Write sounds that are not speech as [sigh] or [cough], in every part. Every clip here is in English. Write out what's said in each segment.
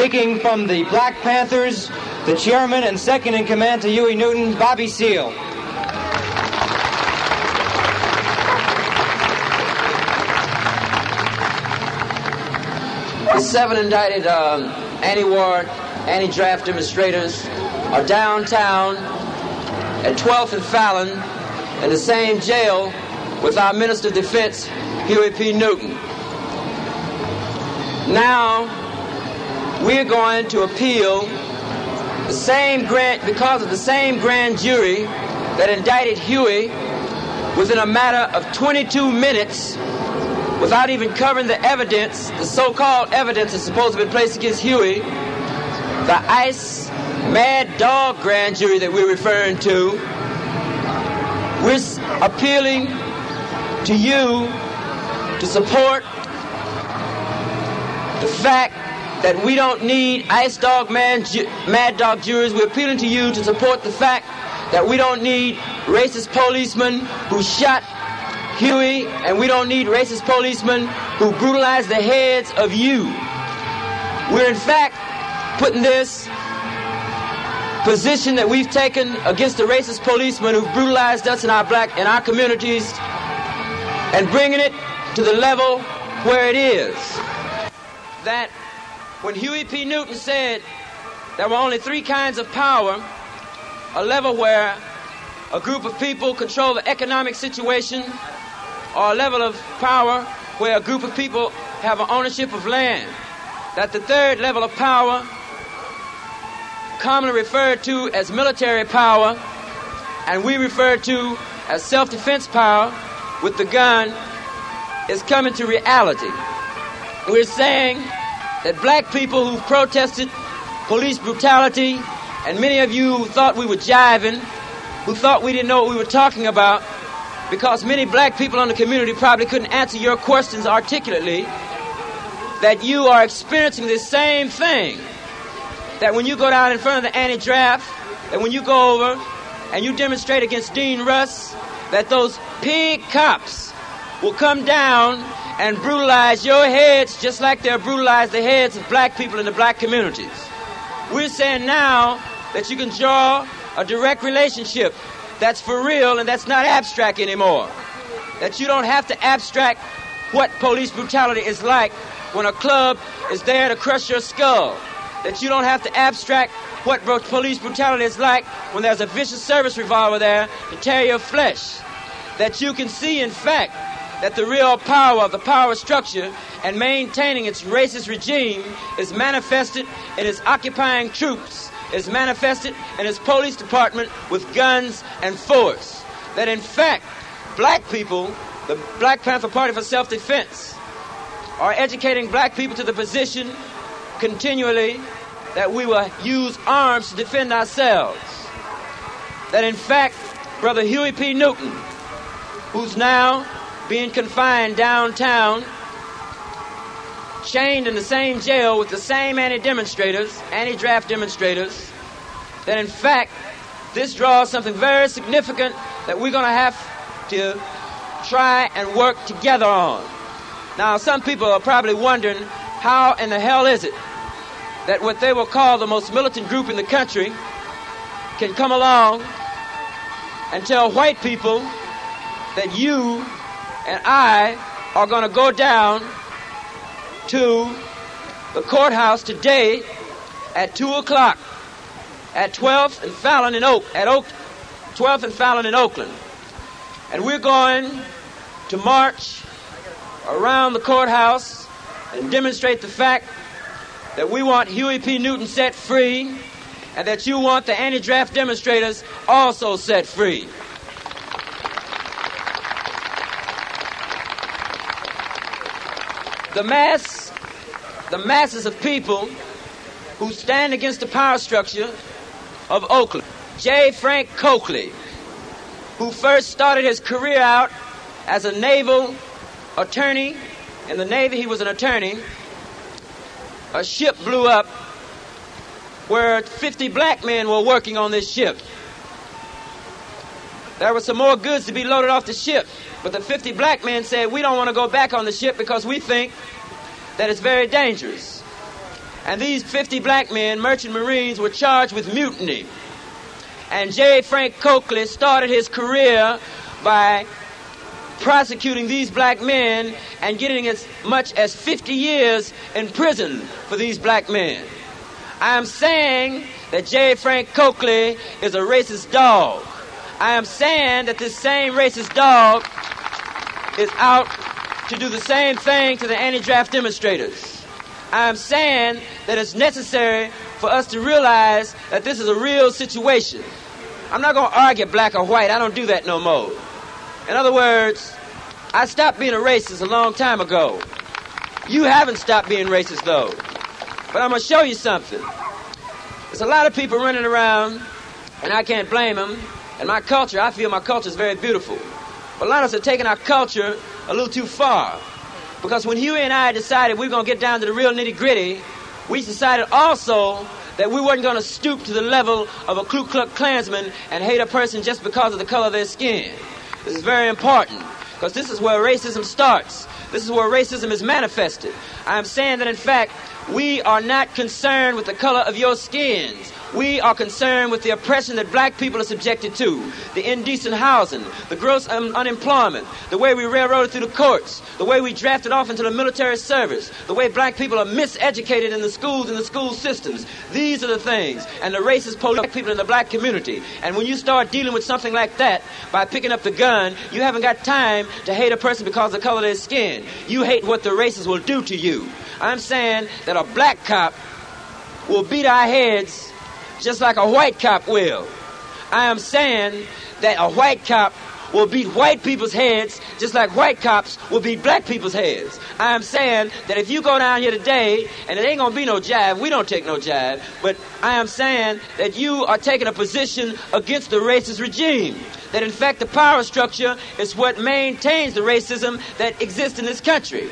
Speaking from the Black Panthers, the chairman and second in command to Huey Newton, Bobby Seale. The seven indicted um, anti-war, anti-draft demonstrators are downtown at 12th and Fallon in the same jail with our Minister of Defense, Huey P. Newton. Now, we're going to appeal the same grant because of the same grand jury that indicted Huey within a matter of 22 minutes without even covering the evidence, the so-called evidence that's supposed to have been placed against Huey, the ICE Mad Dog grand jury that we're referring to, we're appealing to you to support the fact that we don't need ice dog man, mad dog jurors. We're appealing to you to support the fact that we don't need racist policemen who shot Huey, and we don't need racist policemen who brutalize the heads of you. We're in fact putting this position that we've taken against the racist policemen who've brutalized us in our black in our communities and bringing it to the level where it is. That when Huey P. Newton said there were only three kinds of power, a level where a group of people control the economic situation, or a level of power where a group of people have an ownership of land. That the third level of power, commonly referred to as military power, and we refer to as self defense power with the gun, is coming to reality. We're saying that black people who protested police brutality, and many of you who thought we were jiving, who thought we didn't know what we were talking about, because many black people in the community probably couldn't answer your questions articulately, that you are experiencing the same thing. That when you go down in front of the anti draft, that when you go over and you demonstrate against Dean Rusk, that those pig cops will come down and brutalize your heads just like they'll brutalize the heads of black people in the black communities. We're saying now that you can draw a direct relationship that's for real and that's not abstract anymore. That you don't have to abstract what police brutality is like when a club is there to crush your skull. That you don't have to abstract what police brutality is like when there's a vicious service revolver there to tear your flesh. That you can see, in fact, that the real power of the power structure and maintaining its racist regime is manifested in its occupying troops, is manifested in its police department with guns and force. That in fact, black people, the Black Panther Party for Self Defense, are educating black people to the position continually that we will use arms to defend ourselves. That in fact, Brother Huey P. Newton, who's now being confined downtown, chained in the same jail with the same anti demonstrators, anti draft demonstrators, that in fact, this draws something very significant that we're going to have to try and work together on. Now, some people are probably wondering how in the hell is it that what they will call the most militant group in the country can come along and tell white people that you and I are going to go down to the courthouse today at 2 o'clock at 12th and Fallon in Oak, at Oak, 12th and Fallon in Oakland. And we're going to march around the courthouse and demonstrate the fact that we want Huey P. Newton set free and that you want the anti draft demonstrators also set free. The mass, the masses of people who stand against the power structure of Oakland. J. Frank Coakley, who first started his career out as a naval attorney. In the Navy, he was an attorney. A ship blew up where 50 black men were working on this ship. There were some more goods to be loaded off the ship, but the 50 black men said, We don't want to go back on the ship because we think that it's very dangerous. And these 50 black men, merchant marines, were charged with mutiny. And J. Frank Coakley started his career by prosecuting these black men and getting as much as 50 years in prison for these black men. I am saying that J. Frank Coakley is a racist dog. I am saying that this same racist dog is out to do the same thing to the anti draft demonstrators. I am saying that it's necessary for us to realize that this is a real situation. I'm not going to argue black or white. I don't do that no more. In other words, I stopped being a racist a long time ago. You haven't stopped being racist, though. But I'm going to show you something. There's a lot of people running around, and I can't blame them. And my culture, I feel my culture is very beautiful. But a lot of us are taking our culture a little too far. Because when Huey and I decided we were going to get down to the real nitty gritty, we decided also that we weren't going to stoop to the level of a Ku Klux Klansman and hate a person just because of the color of their skin. This is very important because this is where racism starts. This is where racism is manifested. I'm saying that, in fact, we are not concerned with the color of your skins. We are concerned with the oppression that black people are subjected to, the indecent housing, the gross un- unemployment, the way we railroaded through the courts, the way we drafted off into the military service, the way black people are miseducated in the schools and the school systems. These are the things. And the racist police people in the black community. And when you start dealing with something like that by picking up the gun, you haven't got time to hate a person because of the color of their skin. You hate what the racists will do to you. I'm saying that a black cop will beat our heads just like a white cop will. I am saying that a white cop will beat white people's heads just like white cops will beat black people's heads. I am saying that if you go down here today, and it ain't gonna be no jive, we don't take no jive, but I am saying that you are taking a position against the racist regime. That in fact the power structure is what maintains the racism that exists in this country.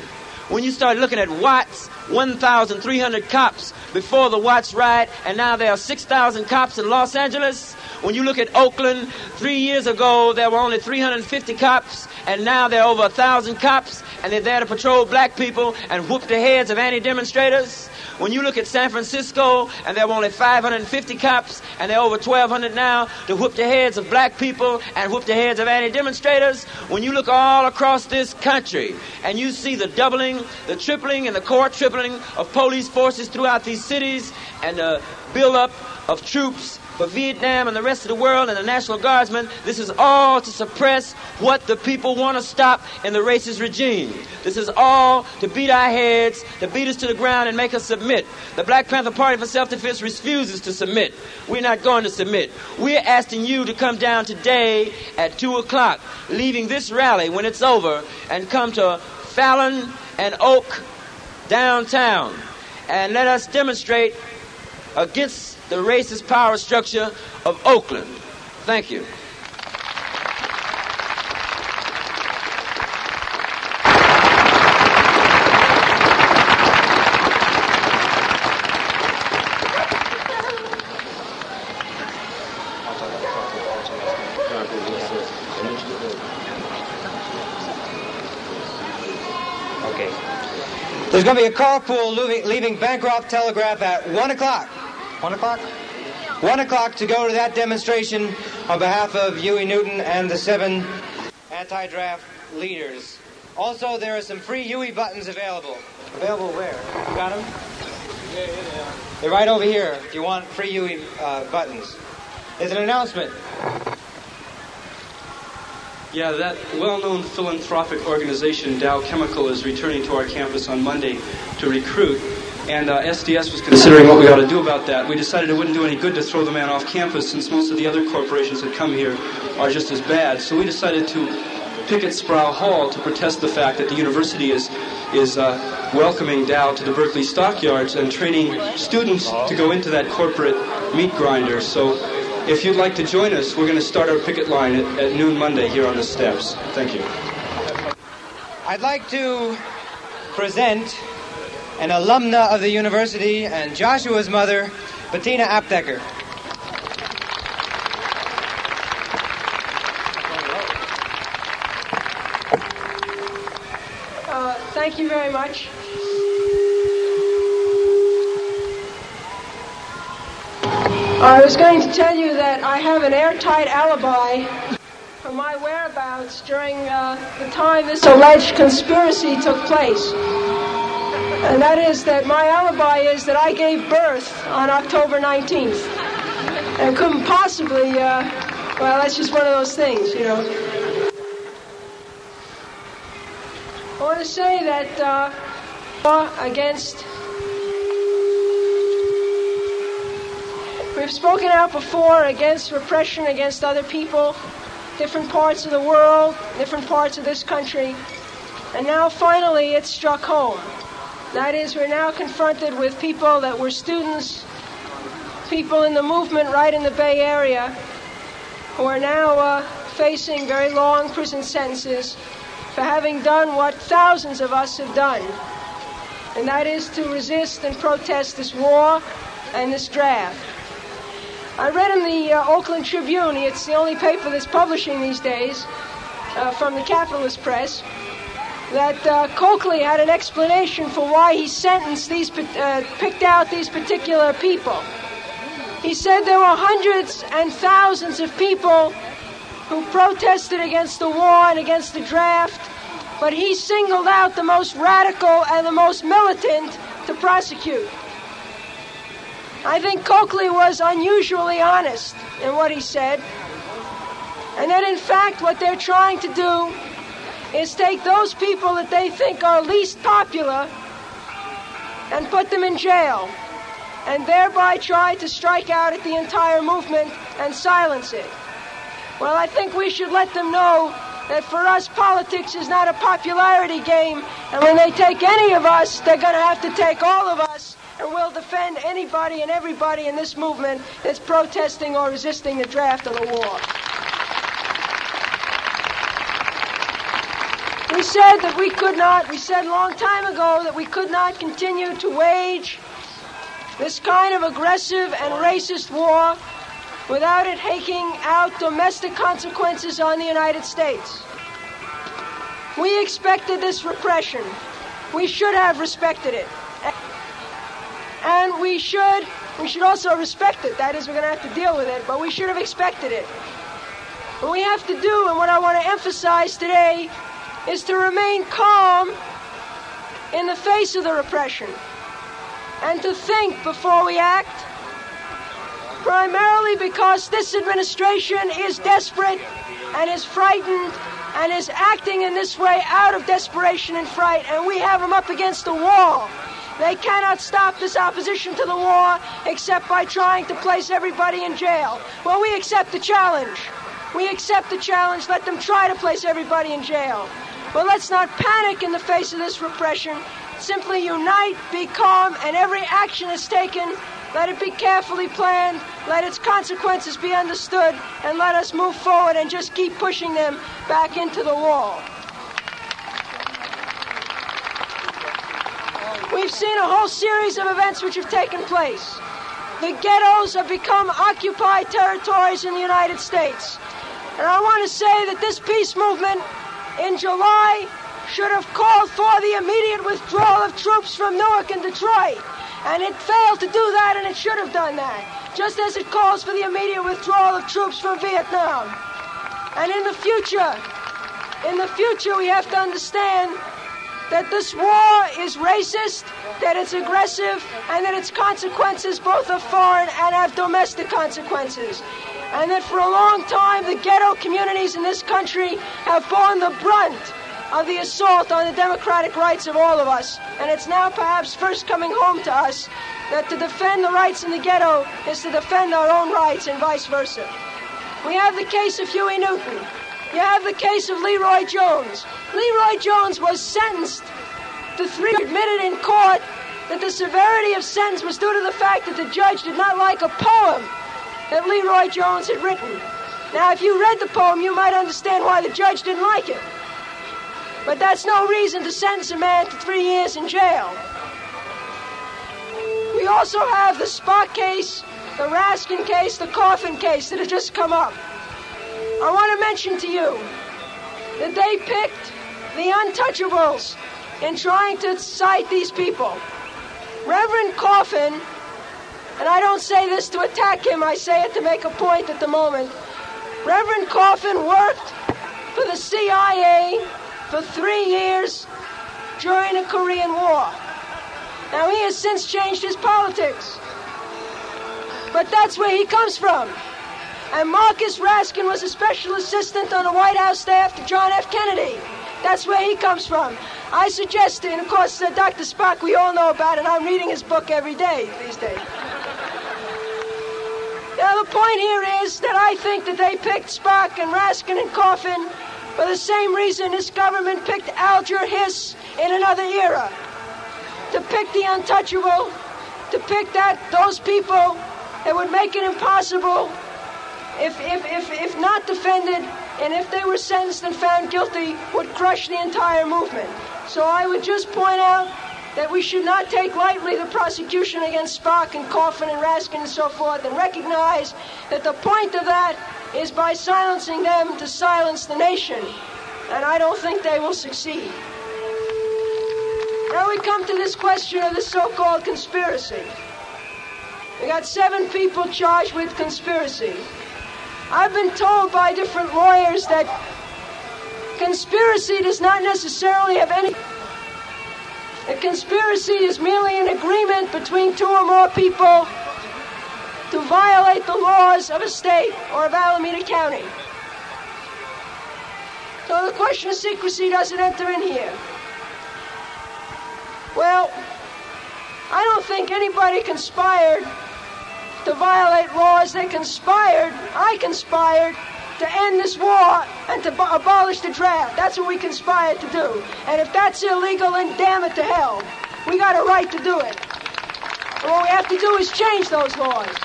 When you start looking at Watts 1,300 cops before the Watts riot, and now there are 6,000 cops in Los Angeles. When you look at Oakland, three years ago there were only 350 cops, and now there are over 1,000 cops, and they're there to patrol black people and whoop the heads of anti demonstrators. When you look at San Francisco, and there were only 550 cops, and there are over 1,200 now to whoop the heads of black people and whoop the heads of anti demonstrators. When you look all across this country, and you see the doubling, the tripling, and the core tripling of police forces throughout these cities, and the buildup of troops for Vietnam and the rest of the world and the National Guardsmen, this is all to suppress what the people want to stop in the racist regime. This is all to beat our heads, to beat us to the ground and make us submit. The Black Panther Party for Self-Defense refuses to submit. We're not going to submit. We're asking you to come down today at 2 o'clock, leaving this rally when it's over, and come to Fallon and Oak downtown. And let us demonstrate against the racist power structure of Oakland. Thank you. There's going to be a carpool leaving, leaving Bancroft Telegraph at 1 o'clock. 1 o'clock? 1 o'clock to go to that demonstration on behalf of Huey Newton and the seven anti draft leaders. Also, there are some free Huey buttons available. Available where? You got them? Yeah, They're right over here if you want free Huey uh, buttons. There's an announcement. Yeah, that well-known philanthropic organization, Dow Chemical, is returning to our campus on Monday to recruit. And uh, SDS was considering what we ought to do about that. We decided it wouldn't do any good to throw the man off campus since most of the other corporations that come here are just as bad. So we decided to picket Sproul Hall to protest the fact that the university is is uh, welcoming Dow to the Berkeley stockyards and training students to go into that corporate meat grinder. So if you'd like to join us, we're going to start our picket line at, at noon Monday here on the steps. Thank you. I'd like to present an alumna of the university and Joshua's mother, Bettina Aptheker. Uh, thank you very much. I was going to tell you that I have an airtight alibi for my whereabouts during uh, the time this alleged conspiracy took place. And that is that my alibi is that I gave birth on October 19th. And couldn't possibly, uh, well, that's just one of those things, you know. I want to say that uh, against We've spoken out before against repression against other people, different parts of the world, different parts of this country. And now finally it struck home. That is, we're now confronted with people that were students, people in the movement right in the Bay Area, who are now uh, facing very long prison sentences for having done what thousands of us have done. And that is to resist and protest this war and this draft. I read in the uh, Oakland Tribune, it's the only paper that's publishing these days, uh, from the Capitalist Press, that uh, Coakley had an explanation for why he sentenced these, uh, picked out these particular people. He said there were hundreds and thousands of people who protested against the war and against the draft, but he singled out the most radical and the most militant to prosecute. I think Coakley was unusually honest in what he said. And that in fact, what they're trying to do is take those people that they think are least popular and put them in jail, and thereby try to strike out at the entire movement and silence it. Well, I think we should let them know that for us, politics is not a popularity game, and when they take any of us, they're going to have to take all of us and we'll defend anybody and everybody in this movement that's protesting or resisting the draft or the war. We said that we could not, we said a long time ago that we could not continue to wage this kind of aggressive and racist war without it taking out domestic consequences on the United States. We expected this repression. We should have respected it and we should we should also respect it. That is, we're going to have to deal with it, but we should have expected it. What we have to do, and what I want to emphasize today, is to remain calm in the face of the repression and to think before we act. Primarily because this administration is desperate and is frightened and is acting in this way out of desperation and fright, and we have them up against the wall. They cannot stop this opposition to the war except by trying to place everybody in jail. Well, we accept the challenge. We accept the challenge. Let them try to place everybody in jail. But let's not panic in the face of this repression. Simply unite, be calm, and every action is taken. Let it be carefully planned. Let its consequences be understood. And let us move forward and just keep pushing them back into the wall. We've seen a whole series of events which have taken place. The ghettos have become occupied territories in the United States. And I want to say that this peace movement in July should have called for the immediate withdrawal of troops from Newark and Detroit. And it failed to do that, and it should have done that. Just as it calls for the immediate withdrawal of troops from Vietnam. And in the future, in the future, we have to understand that this war is racist, that it's aggressive, and that its consequences both have foreign and have domestic consequences. And that for a long time, the ghetto communities in this country have borne the brunt of the assault on the democratic rights of all of us. And it's now perhaps first coming home to us that to defend the rights in the ghetto is to defend our own rights and vice versa. We have the case of Huey Newton. You have the case of LeRoi Jones. LeRoi Jones was sentenced to three, admitted in court that the severity of sentence was due to the fact that the judge did not like a poem that LeRoi Jones had written. Now, if you read the poem, you might understand why the judge didn't like it. But that's no reason to sentence a man to three years in jail. We also have the Spock case, the Raskin case, the Coffin case that have just come up. I want to mention to you that they picked the untouchables in trying to cite these people. Reverend Coffin and I don't say this to attack him, I say it to make a point at the moment. Reverend Coffin worked for the CIA for three years during the Korean War. Now, he has since changed his politics. But that's where he comes from. And Marcus Raskin was a special assistant on the White House staff to John F. Kennedy. That's where he comes from. I suggest, and of course, uh, Dr. Spock, we all know about it. I'm reading his book every day these days. Now, the point here is that I think that they picked Spock and Raskin and Coffin for the same reason this government picked Alger Hiss in another era. To pick the untouchable, to pick that those people that would make it impossible if, if, if, if not defended and if they were sentenced and found guilty, would crush the entire movement. So I would just point out that we should not take lightly the prosecution against Spock and Coffin and Raskin and so forth, and recognize that the point of that is by silencing them to silence the nation. And I don't think they will succeed. Now we come to this question of the so called conspiracy. We got seven people charged with conspiracy. I've been told by different lawyers that conspiracy does not necessarily have any. A conspiracy is merely an agreement between two or more people to violate the laws of a state or of Alameda County. So the question of secrecy doesn't enter in here. Well, I don't think anybody conspired to violate laws. They conspired, I conspired, to end this war and to abolish the draft. That's what we conspired to do. And if that's illegal, then damn it to hell. We got a right to do it. And what we have to do is change those laws.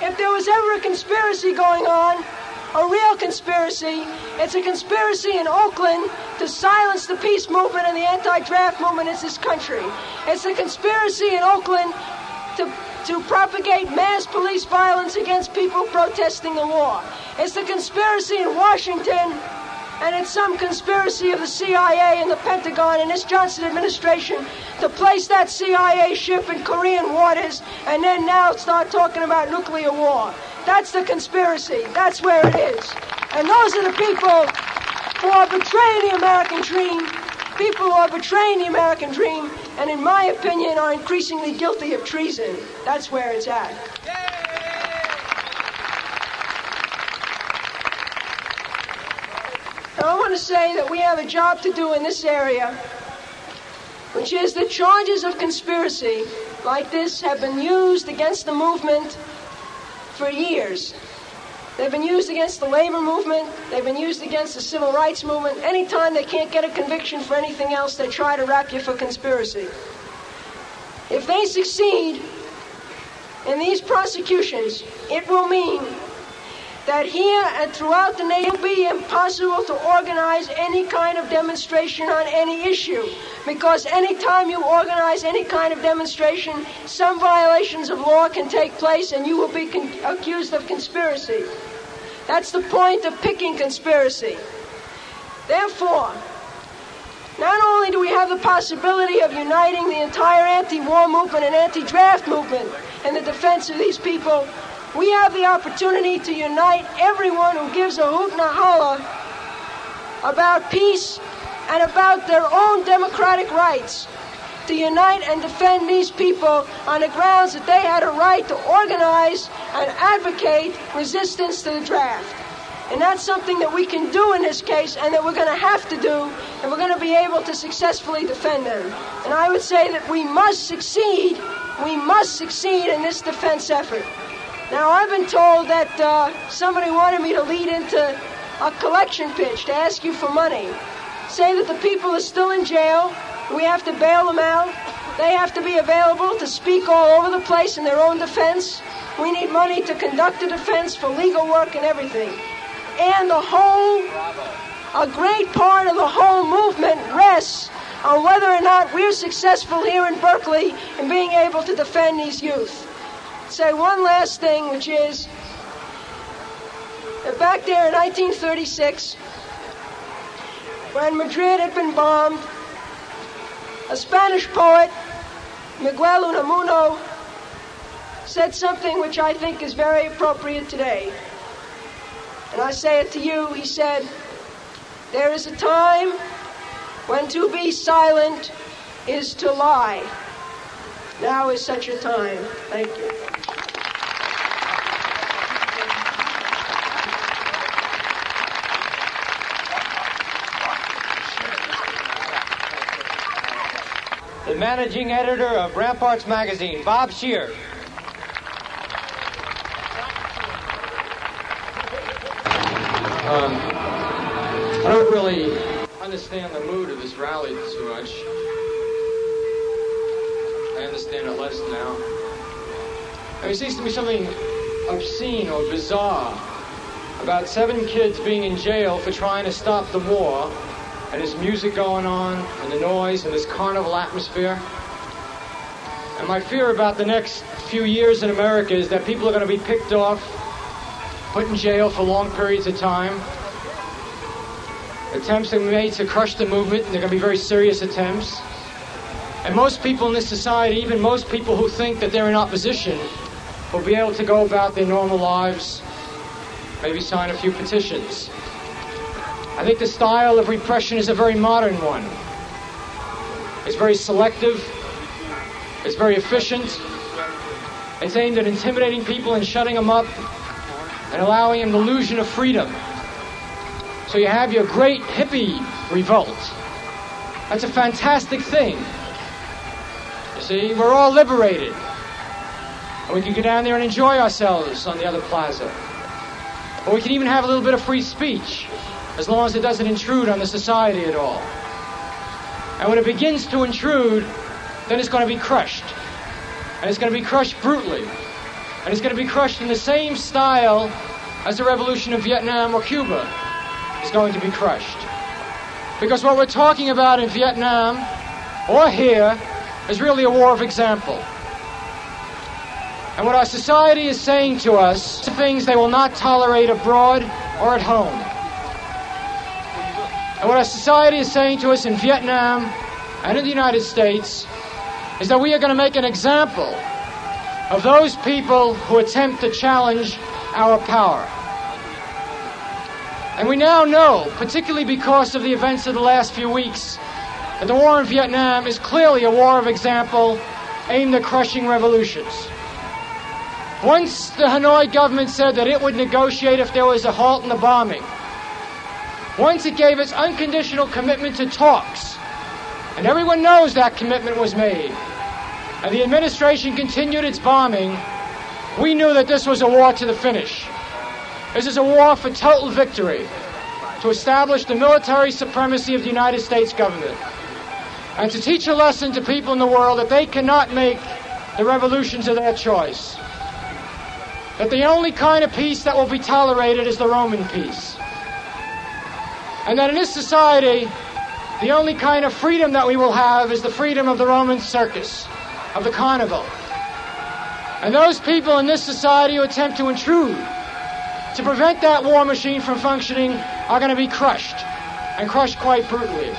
If there was ever a conspiracy going on, a real conspiracy. It's a conspiracy in Oakland to silence the peace movement and the anti draft movement in this country. It's a conspiracy in Oakland to, to propagate mass police violence against people protesting the war. It's the conspiracy in Washington and it's some conspiracy of the CIA and the Pentagon and this Johnson administration to place that CIA ship in Korean waters and then now start talking about nuclear war. That's the conspiracy. That's where it is. And those are the people who are betraying the American dream, people who are betraying the American dream, and in my opinion are increasingly guilty of treason. That's where it's at. Now, I want to say that we have a job to do in this area, which is that charges of conspiracy like this have been used against the movement for years. They've been used against the labor movement. They've been used against the civil rights movement. Anytime they can't get a conviction for anything else, they try to wrap you for conspiracy. If they succeed in these prosecutions, it will mean that here and throughout the nation it will be impossible to organize any kind of demonstration on any issue. Because anytime you organize any kind of demonstration, some violations of law can take place and you will be con- accused of conspiracy. That's the point of picking conspiracy. Therefore, not only do we have the possibility of uniting the entire anti war movement and anti draft movement in the defense of these people, we have the opportunity to unite everyone who gives a hoot and a holler about peace and about their own democratic rights to unite and defend these people on the grounds that they had a right to organize and advocate resistance to the draft. And that's something that we can do in this case and that we're going to have to do and we're going to be able to successfully defend them. And I would say that we must succeed, we must succeed in this defense effort. Now, I've been told that uh, somebody wanted me to lead into a collection pitch to ask you for money. Say that the people are still in jail, we have to bail them out, they have to be available to speak all over the place in their own defense. We need money to conduct a defense for legal work and everything. And the whole, a great part of the whole movement rests on whether or not we're successful here in Berkeley in being able to defend these youth say one last thing, which is that back there in 1936, when Madrid had been bombed, a Spanish poet Miguel Unamuno said something which I think is very appropriate today. And I say it to you. He said, There is a time when to be silent is to lie. Now is such a time. Thank you. Managing editor of Ramparts Magazine, Bob Scheer. Um, I don't really understand the mood of this rally too much. I understand it less now. I mean, it seems to be something obscene or bizarre about seven kids being in jail for trying to stop the war, and there's music going on, and the noise, and this carnival atmosphere. And my fear about the next few years in America is that people are going to be picked off, put in jail for long periods of time. Attempts are made to crush the movement, and they're going to be very serious attempts. And most people in this society, even most people who think that they're in opposition, will be able to go about their normal lives, maybe sign a few petitions. I think the style of repression is a very modern one. It's very selective, it's very efficient, it's aimed at intimidating people and shutting them up and allowing them the illusion of freedom. So you have your great hippie revolt. That's a fantastic thing. You see, we're all liberated. And we can go down there and enjoy ourselves on the other plaza. Or we can even have a little bit of free speech, as long as it doesn't intrude on the society at all. And when it begins to intrude, then it's going to be crushed. And it's going to be crushed brutally. And it's going to be crushed in the same style as the revolution of Vietnam or Cuba is going to be crushed. Because what we're talking about in Vietnam or here is really a war of example. And what our society is saying to us things they will not tolerate abroad or at home. And what our society is saying to us in Vietnam and in the United States is that we are going to make an example of those people who attempt to challenge our power. And we now know, particularly because of the events of the last few weeks, that the war in Vietnam is clearly a war of example aimed at crushing revolutions. Once the Hanoi government said that it would negotiate if there was a halt in the bombing. Once it gave its unconditional commitment to talks. And everyone knows that commitment was made. And the administration continued its bombing. We knew that this was a war to the finish. This is a war for total victory to establish the military supremacy of the United States government and to teach a lesson to people in the world that they cannot make the revolutions of their choice that the only kind of peace that will be tolerated is the Roman peace. And that in this society, the only kind of freedom that we will have is the freedom of the Roman circus, of the carnival. And those people in this society who attempt to intrude, to prevent that war machine from functioning, are going to be crushed, and crushed quite brutally.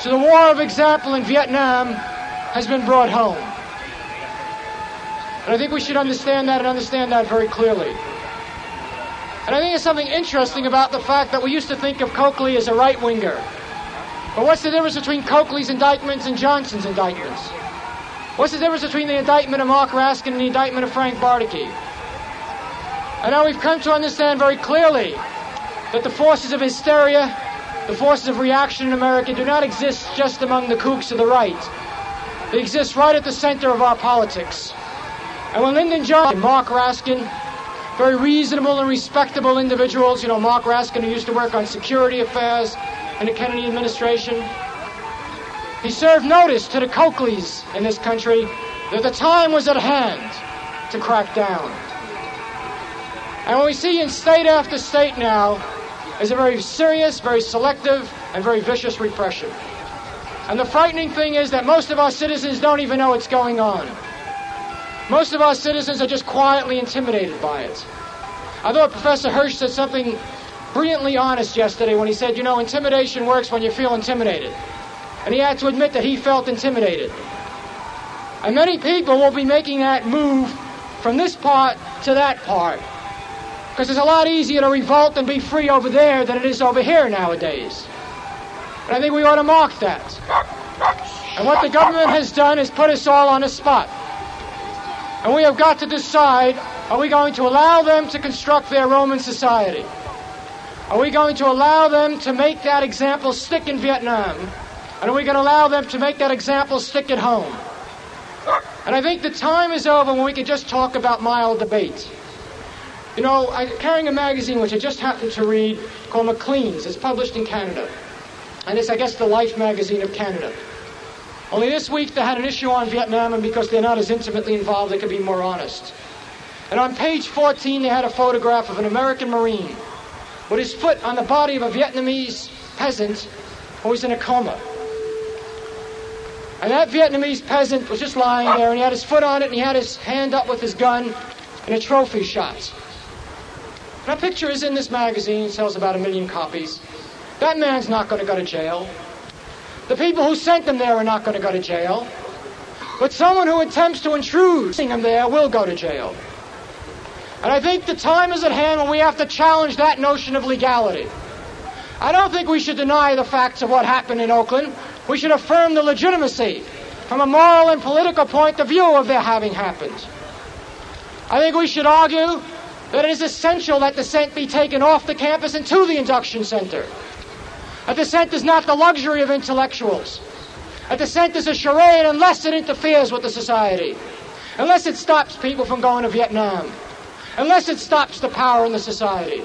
So the war of example in Vietnam has been brought home. And I think we should understand that and understand that very clearly. And I think there's something interesting about the fact that we used to think of Coakley as a right winger. But what's the difference between Coakley's indictments and Johnson's indictments? What's the difference between the indictment of Mark Raskin and the indictment of Frank Bardacke? And now we've come to understand very clearly that the forces of hysteria, the forces of reaction in America do not exist just among the kooks of the right. They exist right at the center of our politics. And when Lyndon Johnson, Mark Raskin, very reasonable and respectable individuals, you know, Mark Raskin, who used to work on security affairs in the Kennedy administration, he served notice to the Coakleys in this country that the time was at hand to crack down. And what we see in state after state now is a very serious, very selective, and very vicious repression. And the frightening thing is that most of our citizens don't even know what's going on. Most of our citizens are just quietly intimidated by it. I thought Professor Hirsch said something brilliantly honest yesterday when he said, you know, intimidation works when you feel intimidated. And he had to admit that he felt intimidated. And many people will be making that move from this part to that part. Because it's a lot easier to revolt and be free over there than it is over here nowadays. And I think we ought to mark that. And what the government has done is put us all on a spot. And we have got to decide are we going to allow them to construct their Roman society? Are we going to allow them to make that example stick in Vietnam? And are we going to allow them to make that example stick at home? And I think the time is over when we can just talk about mild debate. You know, I'm carrying a magazine which I just happened to read called Maclean's. It's published in Canada. And it's, I guess, the Life magazine of Canada. Only this week they had an issue on Vietnam, and because they're not as intimately involved, they could be more honest. And on page 14, they had a photograph of an American Marine with his foot on the body of a Vietnamese peasant who was in a coma. And that Vietnamese peasant was just lying there, and he had his foot on it, and he had his hand up with his gun in a trophy shot. That picture is in this magazine, sells about a million copies. That man's not going to go to jail. The people who sent them there are not going to go to jail. But someone who attempts to intrude them there will go to jail. And I think the time is at hand when we have to challenge that notion of legality. I don't think we should deny the facts of what happened in Oakland. We should affirm the legitimacy from a moral and political point of view of their having happened. I think we should argue that it is essential that dissent be taken off the campus and to the induction center. A dissent is not the luxury of intellectuals. A dissent is a charade unless it interferes with the society, unless it stops people from going to Vietnam, unless it stops the power in the society.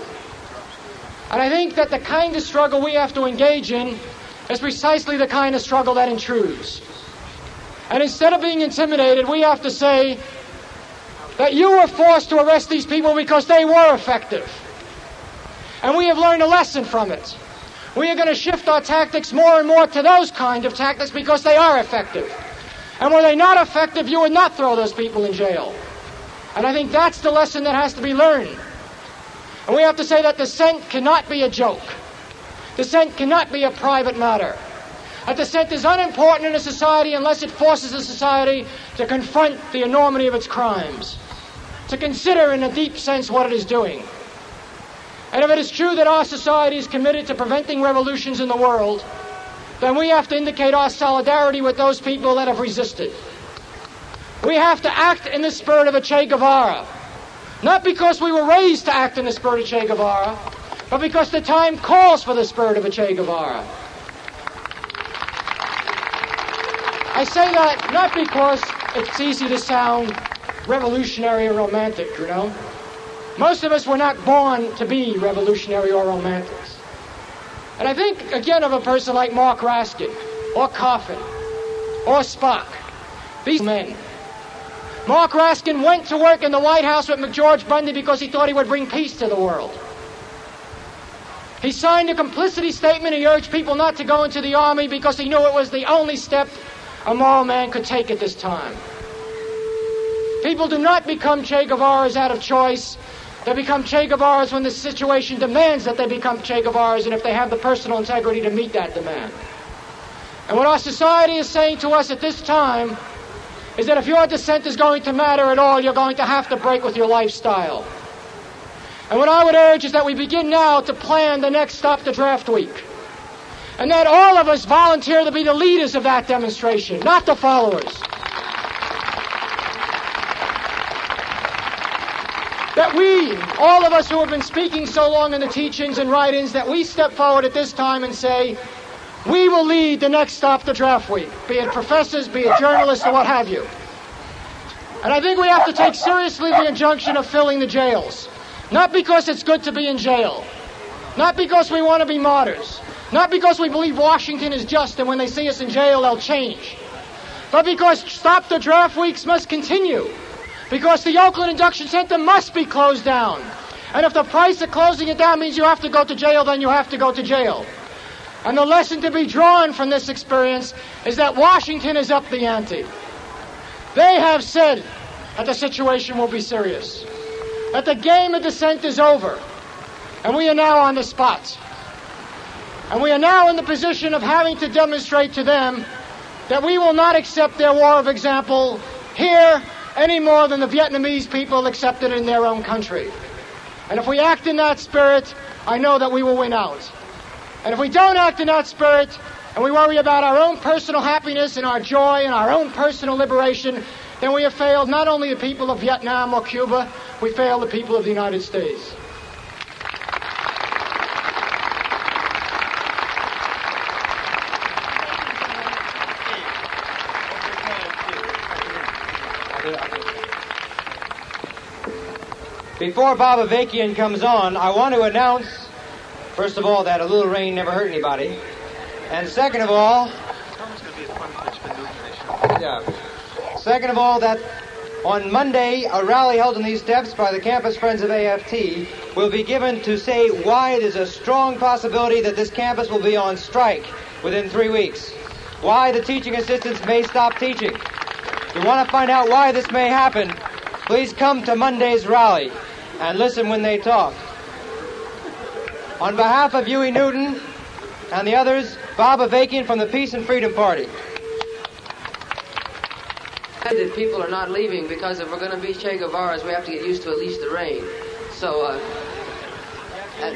And I think that the kind of struggle we have to engage in is precisely the kind of struggle that intrudes. And instead of being intimidated, we have to say that you were forced to arrest these people because they were effective. And we have learned a lesson from it. We are going to shift our tactics more and more to those kind of tactics because they are effective. And were they not effective, you would not throw those people in jail. And I think that's the lesson that has to be learned. And we have to say that dissent cannot be a joke. Dissent cannot be a private matter. A dissent is unimportant in a society unless it forces a society to confront the enormity of its crimes, to consider in a deep sense what it is doing. And if it is true that our society is committed to preventing revolutions in the world, then we have to indicate our solidarity with those people that have resisted. We have to act in the spirit of a Che Guevara. Not because we were raised to act in the spirit of Che Guevara, but because the time calls for the spirit of a Che Guevara. I say that not because it's easy to sound revolutionary or romantic, you know. Most of us were not born to be revolutionary or romantics. And I think, again, of a person like Mark Raskin, or Coffin, or Spock. These men. Mark Raskin went to work in the White House with McGeorge Bundy because he thought he would bring peace to the world. He signed a complicity statement. He urged people not to go into the army because he knew it was the only step a moral man could take at this time. People do not become Che Guevaras out of choice. They become Che Guevaras when the situation demands that they become Che Guevaras and if they have the personal integrity to meet that demand. And what our society is saying to us at this time is that if your dissent is going to matter at all, you're going to have to break with your lifestyle. And what I would urge is that we begin now to plan the next stop to draft week. And that all of us volunteer to be the leaders of that demonstration, not the followers. That we, all of us who have been speaking so long in the teachings and writings, that we step forward at this time and say, we will lead the next stop the draft week, be it professors, be it journalists, or what have you. And I think we have to take seriously the injunction of filling the jails. Not because it's good to be in jail. Not because we want to be martyrs. Not because we believe Washington is just and when they see us in jail they'll change. But because stop the draft weeks must continue. Because the Oakland Induction Center must be closed down. And if the price of closing it down means you have to go to jail, then you have to go to jail. And the lesson to be drawn from this experience is that Washington is up the ante. They have said that the situation will be serious, that the game of dissent is over, and we are now on the spot. And we are now in the position of having to demonstrate to them that we will not accept their war of example here any more than the Vietnamese people accept it in their own country. And if we act in that spirit, I know that we will win out. And if we don't act in that spirit, and we worry about our own personal happiness and our joy and our own personal liberation, then we have failed not only the people of Vietnam or Cuba, we fail the people of the United States. Before Bob Avakian comes on, I want to announce, first of all, that a little rain never hurt anybody. And second of all, yeah. Second of all, that on Monday, a rally held in these steps by the Campus Friends of AFT will be given to say why it is a strong possibility that this campus will be on strike within three weeks. Why the teaching assistants may stop teaching. If you want to find out why this may happen, please come to Monday's rally and listen when they talk. On behalf of Huey Newton and the others, Bob Avakian from the Peace and Freedom Party. That people are not leaving because if we're going to be Che Guevara's, we have to get used to at least the rain. So uh, that,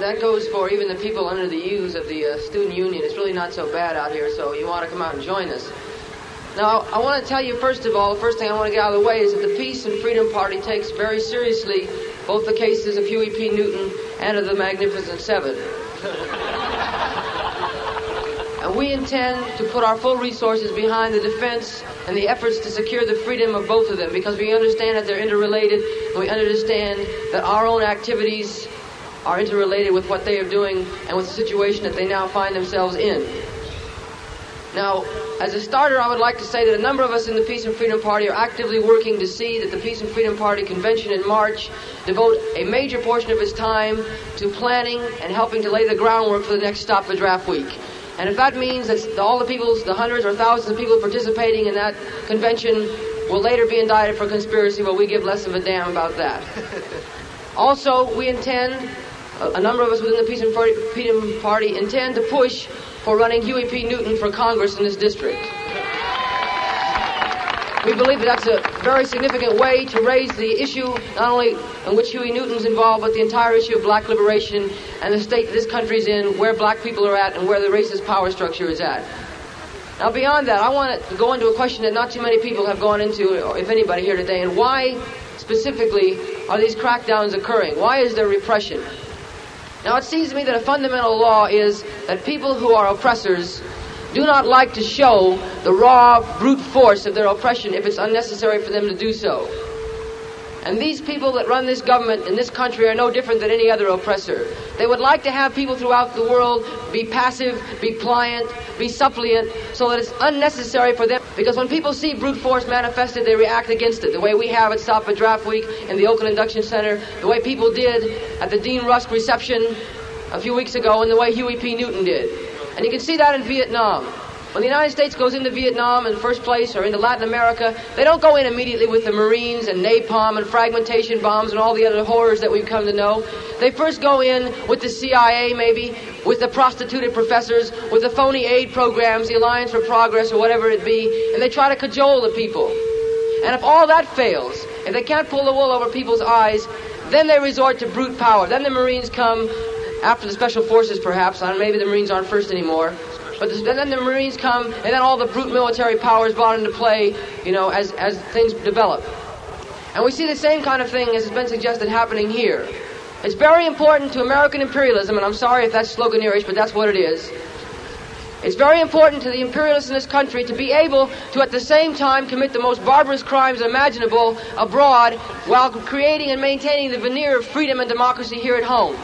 that goes for even the people under the U's of the uh, student union. It's really not so bad out here, so you want to come out and join us. Now, I want to tell you, first of all, the first thing I want to get out of the way is that the Peace and Freedom Party takes very seriously both the cases of Huey P. Newton and of the Magnificent Seven. [laughs] and we intend to put our full resources behind the defense and the efforts to secure the freedom of both of them because we understand that they're interrelated and we understand that our own activities are interrelated with what they are doing and with the situation that they now find themselves in. Now, as a starter, I would like to say that a number of us in the Peace and Freedom Party are actively working to see that the Peace and Freedom Party convention in March devote a major portion of its time to planning and helping to lay the groundwork for the next Stop the Draft Week. And if that means that all the people, the hundreds or thousands of people participating in that convention will later be indicted for conspiracy, well, we give less of a damn about that. [laughs] also, we intend, a number of us within the Peace and Freedom Party intend to push for running Huey P. Newton for Congress in this district. We believe that that's a very significant way to raise the issue, not only in which Huey Newton's involved, but the entire issue of black liberation and the state this country's in, where black people are at, and where the racist power structure is at. Now, beyond that, I want to go into a question that not too many people have gone into, if anybody here today, and why specifically are these crackdowns occurring? Why is there repression? Now, it seems to me that a fundamental law is that people who are oppressors do not like to show the raw, brute force of their oppression if it's unnecessary for them to do so. And these people that run this government in this country are no different than any other oppressor. They would like to have people throughout the world be passive, be pliant, be suppliant, so that it's unnecessary for them. Because when people see brute force manifested, they react against it. The way we have at Stop a Draft Week in the Oakland Induction Center, the way people did at the Dean Rusk reception a few weeks ago, and the way Huey P. Newton did. And you can see that in Vietnam. When the United States goes into Vietnam in the first place or into Latin America, they don't go in immediately with the Marines and napalm and fragmentation bombs and all the other horrors that we've come to know. They first go in with the CIA, maybe, with the prostituted professors, with the phony aid programs, the Alliance for Progress, or whatever it be, and they try to cajole the people. And if all that fails, if they can't pull the wool over people's eyes, then they resort to brute power. Then the Marines come after the Special Forces, perhaps. Maybe the Marines aren't first anymore. But then the Marines come, and then all the brute military power is brought into play, you know, as, as things develop. And we see the same kind of thing as has been suggested happening here. It's very important to American imperialism, and I'm sorry if that's sloganeerish, but that's what it is. It's very important to the imperialists in this country to be able to, at the same time, commit the most barbarous crimes imaginable abroad while creating and maintaining the veneer of freedom and democracy here at home.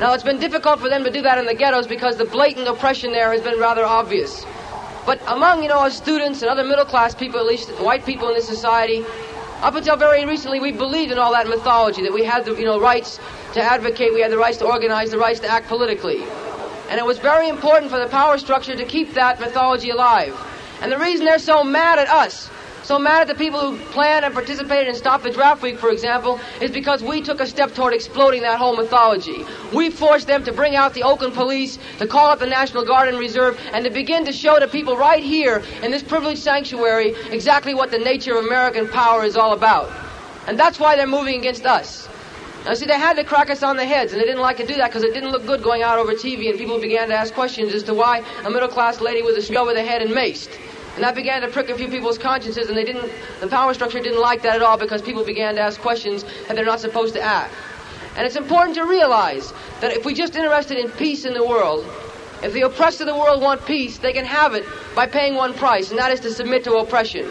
Now, it's been difficult for them to do that in the ghettos because the blatant oppression there has been rather obvious. But among, you know, our students and other middle class people, at least white people in this society, up until very recently, we believed in all that mythology that we had the, you know, rights to advocate, we had the rights to organize, the rights to act politically. And it was very important for the power structure to keep that mythology alive. And the reason they're so mad at us so mad at the people who planned and participated in Stop the Draft Week, for example, is because we took a step toward exploding that whole mythology. We forced them to bring out the Oakland police, to call up the National Guard and Reserve, and to begin to show to people right here in this privileged sanctuary exactly what the nature of American power is all about. And that's why they're moving against us. Now, see, they had to crack us on the heads, and they didn't like to do that because it didn't look good going out over TV, and people began to ask questions as to why a middle class lady with a straight over the head and maced. And that began to prick a few people's consciences, and they didn't, the power structure didn't like that at all because people began to ask questions that they're not supposed to ask. And it's important to realize that if we're just interested in peace in the world, if the oppressed of the world want peace, they can have it by paying one price, and that is to submit to oppression.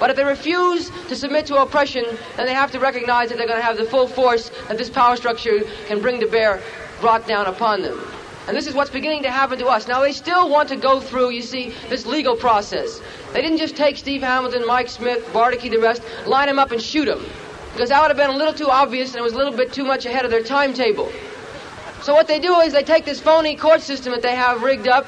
But if they refuse to submit to oppression, then they have to recognize that they're going to have the full force that this power structure can bring to bear brought down upon them. And this is what's beginning to happen to us. Now, they still want to go through, you see, this legal process. They didn't just take Steve Hamilton, Mike Smith, Bardacke, the rest, line them up and shoot them. Because that would have been a little too obvious and it was a little bit too much ahead of their timetable. So what they do is they take this phony court system that they have rigged up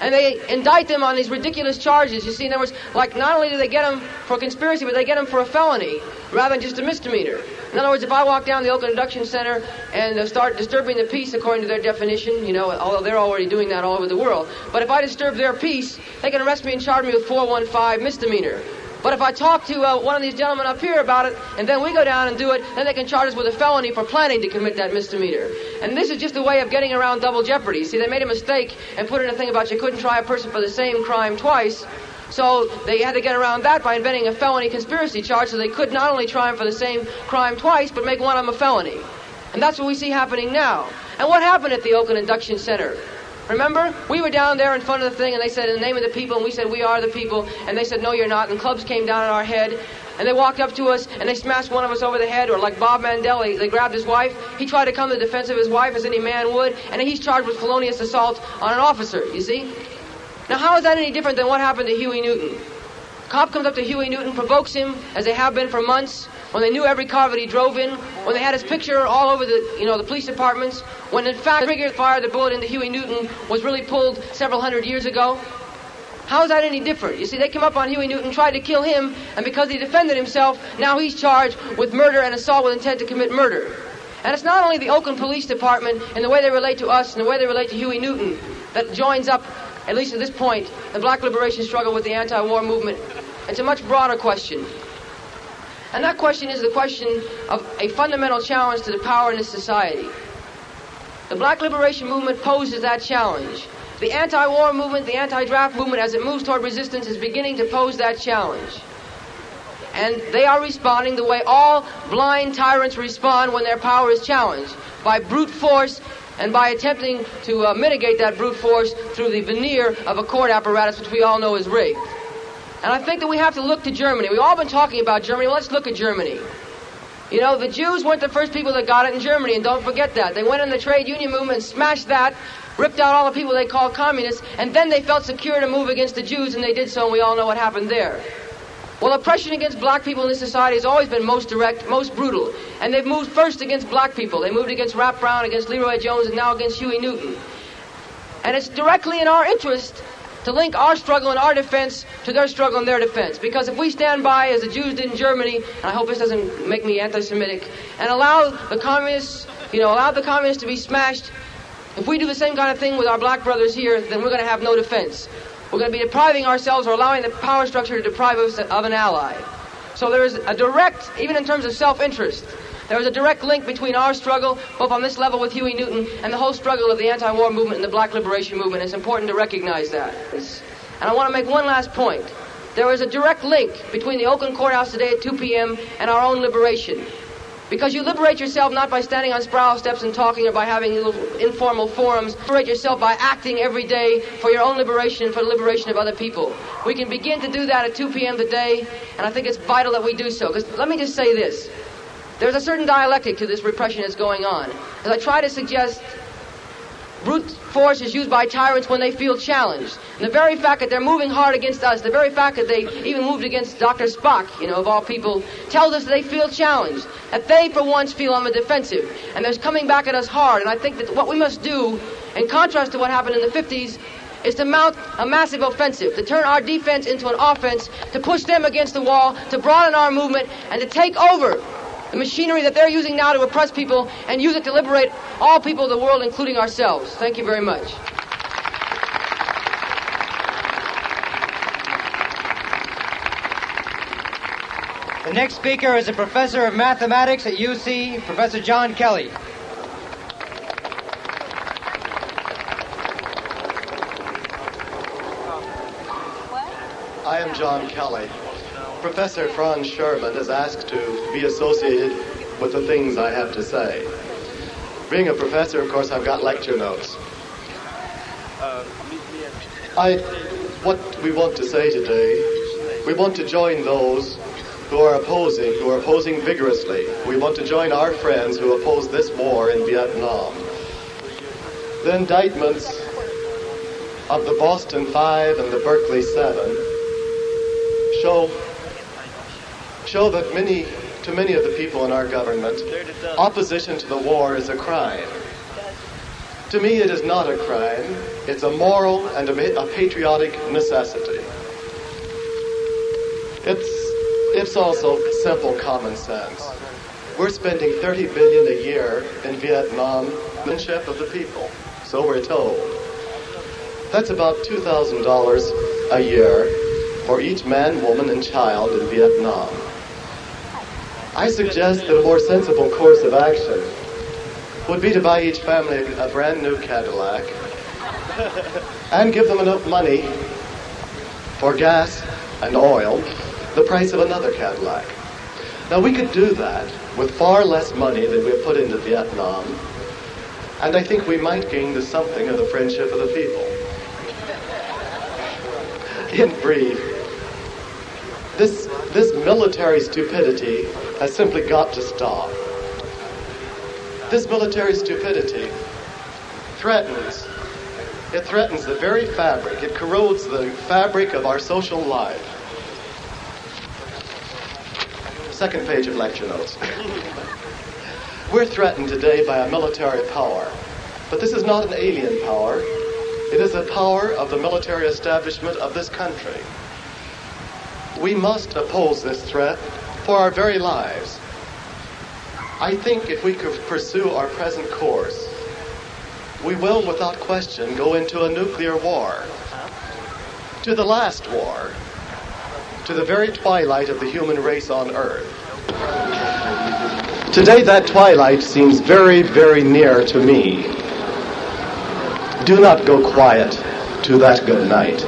and they indict them on these ridiculous charges. You see, in other words, like not only do they get them for conspiracy, but they get them for a felony rather than just a misdemeanor. In other words, if I walk down the Oakland Induction Center and start disturbing the peace according to their definition, you know, although they're already doing that all over the world, but if I disturb their peace, they can arrest me and charge me with 415 misdemeanor. But if I talk to uh, one of these gentlemen up here about it, and then we go down and do it, then they can charge us with a felony for planning to commit that misdemeanor. And this is just a way of getting around double jeopardy. See, they made a mistake and put in a thing about you couldn't try a person for the same crime twice. So they had to get around that by inventing a felony conspiracy charge so they could not only try him for the same crime twice, but make one of them a felony. And that's what we see happening now. And what happened at the Oakland Induction Center? Remember? We were down there in front of the thing and they said, in the name of the people, and we said, we are the people. And they said, no, you're not. And clubs came down on our head. And they walked up to us and they smashed one of us over the head, or like Bob Mandel, they, they grabbed his wife. He tried to come to the defense of his wife as any man would, and he's charged with felonious assault on an officer, you see? Now, how is that any different than what happened to Huey Newton? Cop comes up to Huey Newton, provokes him, as they have been for months, when they knew every car that he drove in, when they had his picture all over the, you know, the police departments, when in fact the trigger fired the bullet into Huey Newton was really pulled several hundred years ago. How is that any different? You see, they came up on Huey Newton, tried to kill him, and because he defended himself, now he's charged with murder and assault with intent to commit murder. And it's not only the Oakland Police Department and the way they relate to us and the way they relate to Huey Newton that joins up, at least at this point, the black liberation struggle with the anti-war movement. It's a much broader question. And that question is the question of a fundamental challenge to the power in this society. The black liberation movement poses that challenge. The anti-war movement, the anti-draft movement, as it moves toward resistance, is beginning to pose that challenge. And they are responding the way all blind tyrants respond when their power is challenged, by brute force and by attempting to uh, mitigate that brute force through the veneer of a court apparatus which we all know is rigged. And I think that we have to look to Germany. We've all been talking about Germany. Let's look at Germany. You know, the Jews weren't the first people that got it in Germany, and don't forget that. They went in the trade union movement, smashed that, ripped out all the people they called communists, and then they felt secure to move against the Jews, and they did so, and we all know what happened there. Well, oppression against black people in this society has always been most direct, most brutal. And they've moved first against black people. They moved against Rap Brown, against LeRoi Jones, and now against Huey Newton. And it's directly in our interest to link our struggle and our defense to their struggle and their defense. Because if we stand by, as the Jews did in Germany, and I hope this doesn't make me anti-Semitic, and allow the communists, you know, allow the communists to be smashed, if we do the same kind of thing with our black brothers here, then we're going to have no defense. We're going to be depriving ourselves or allowing the power structure to deprive us of an ally. So there is a direct, even in terms of self-interest, there is a direct link between our struggle, both on this level with Huey Newton, and the whole struggle of the anti-war movement and the black liberation movement. It's important to recognize that. And I want to make one last point. There is a direct link between the Oakland Courthouse today at 2 p.m. and our own liberation. Because you liberate yourself not by standing on Sproul steps and talking or by having little informal forums. You Liberate yourself by acting every day for your own liberation and for the liberation of other people. We can begin to do that at 2 p.m. today, and I think it's vital that we do so. Because let me just say this. There's a certain dialectic to this repression that's going on. As I try to suggest, brute force is used by tyrants when they feel challenged. And the very fact that they're moving hard against us, the very fact that they even moved against Dr. Spock, you know, of all people, tells us they feel challenged. That they, for once, feel on the defensive. And they're coming back at us hard. And I think that what we must do, in contrast to what happened in the 50s, is to mount a massive offensive, to turn our defense into an offense, to push them against the wall, to broaden our movement, and to take over the machinery that they're using now to oppress people and use it to liberate all people of the world, including ourselves. Thank you very much. The next speaker is a professor of mathematics at UC, Professor John Kelley. I am John Kelley. Professor Franz Schurmann has asked to be associated with the things I have to say. Being a professor, of course, I've got lecture notes. Uh, I, what we want to say today, we want to join those who are opposing, who are opposing vigorously. We want to join our friends who oppose this war in Vietnam. The indictments of the Boston Five and the Berkeley Seven show show that many to many of the people in our government, opposition to the war is a crime. To me, it is not a crime. It's a moral and a, a patriotic necessity. It's it's also simple common sense. We're spending 30 billion a year in Vietnam, friendship of the people. So we're told. That's about $2,000 a year for each man, woman, and child in Vietnam. I suggest that a more sensible course of action would be to buy each family a brand new Cadillac and give them enough money for gas and oil the price of another Cadillac. Now, we could do that with far less money than we have put into Vietnam, and I think we might gain the something of the friendship of the people. In brief, this, this military stupidity has simply got to stop. This military stupidity threatens, it threatens the very fabric, it corrodes the fabric of our social life. Second page of lecture notes. [laughs] We're threatened today by a military power, but this is not an alien power. It is the power of the military establishment of this country. We must oppose this threat for our very lives. I think if we could pursue our present course, we will, without question, go into a nuclear war. To the last war, to the very twilight of the human race on Earth. Today, that twilight seems very, very near to me. Do not go quiet to that good night.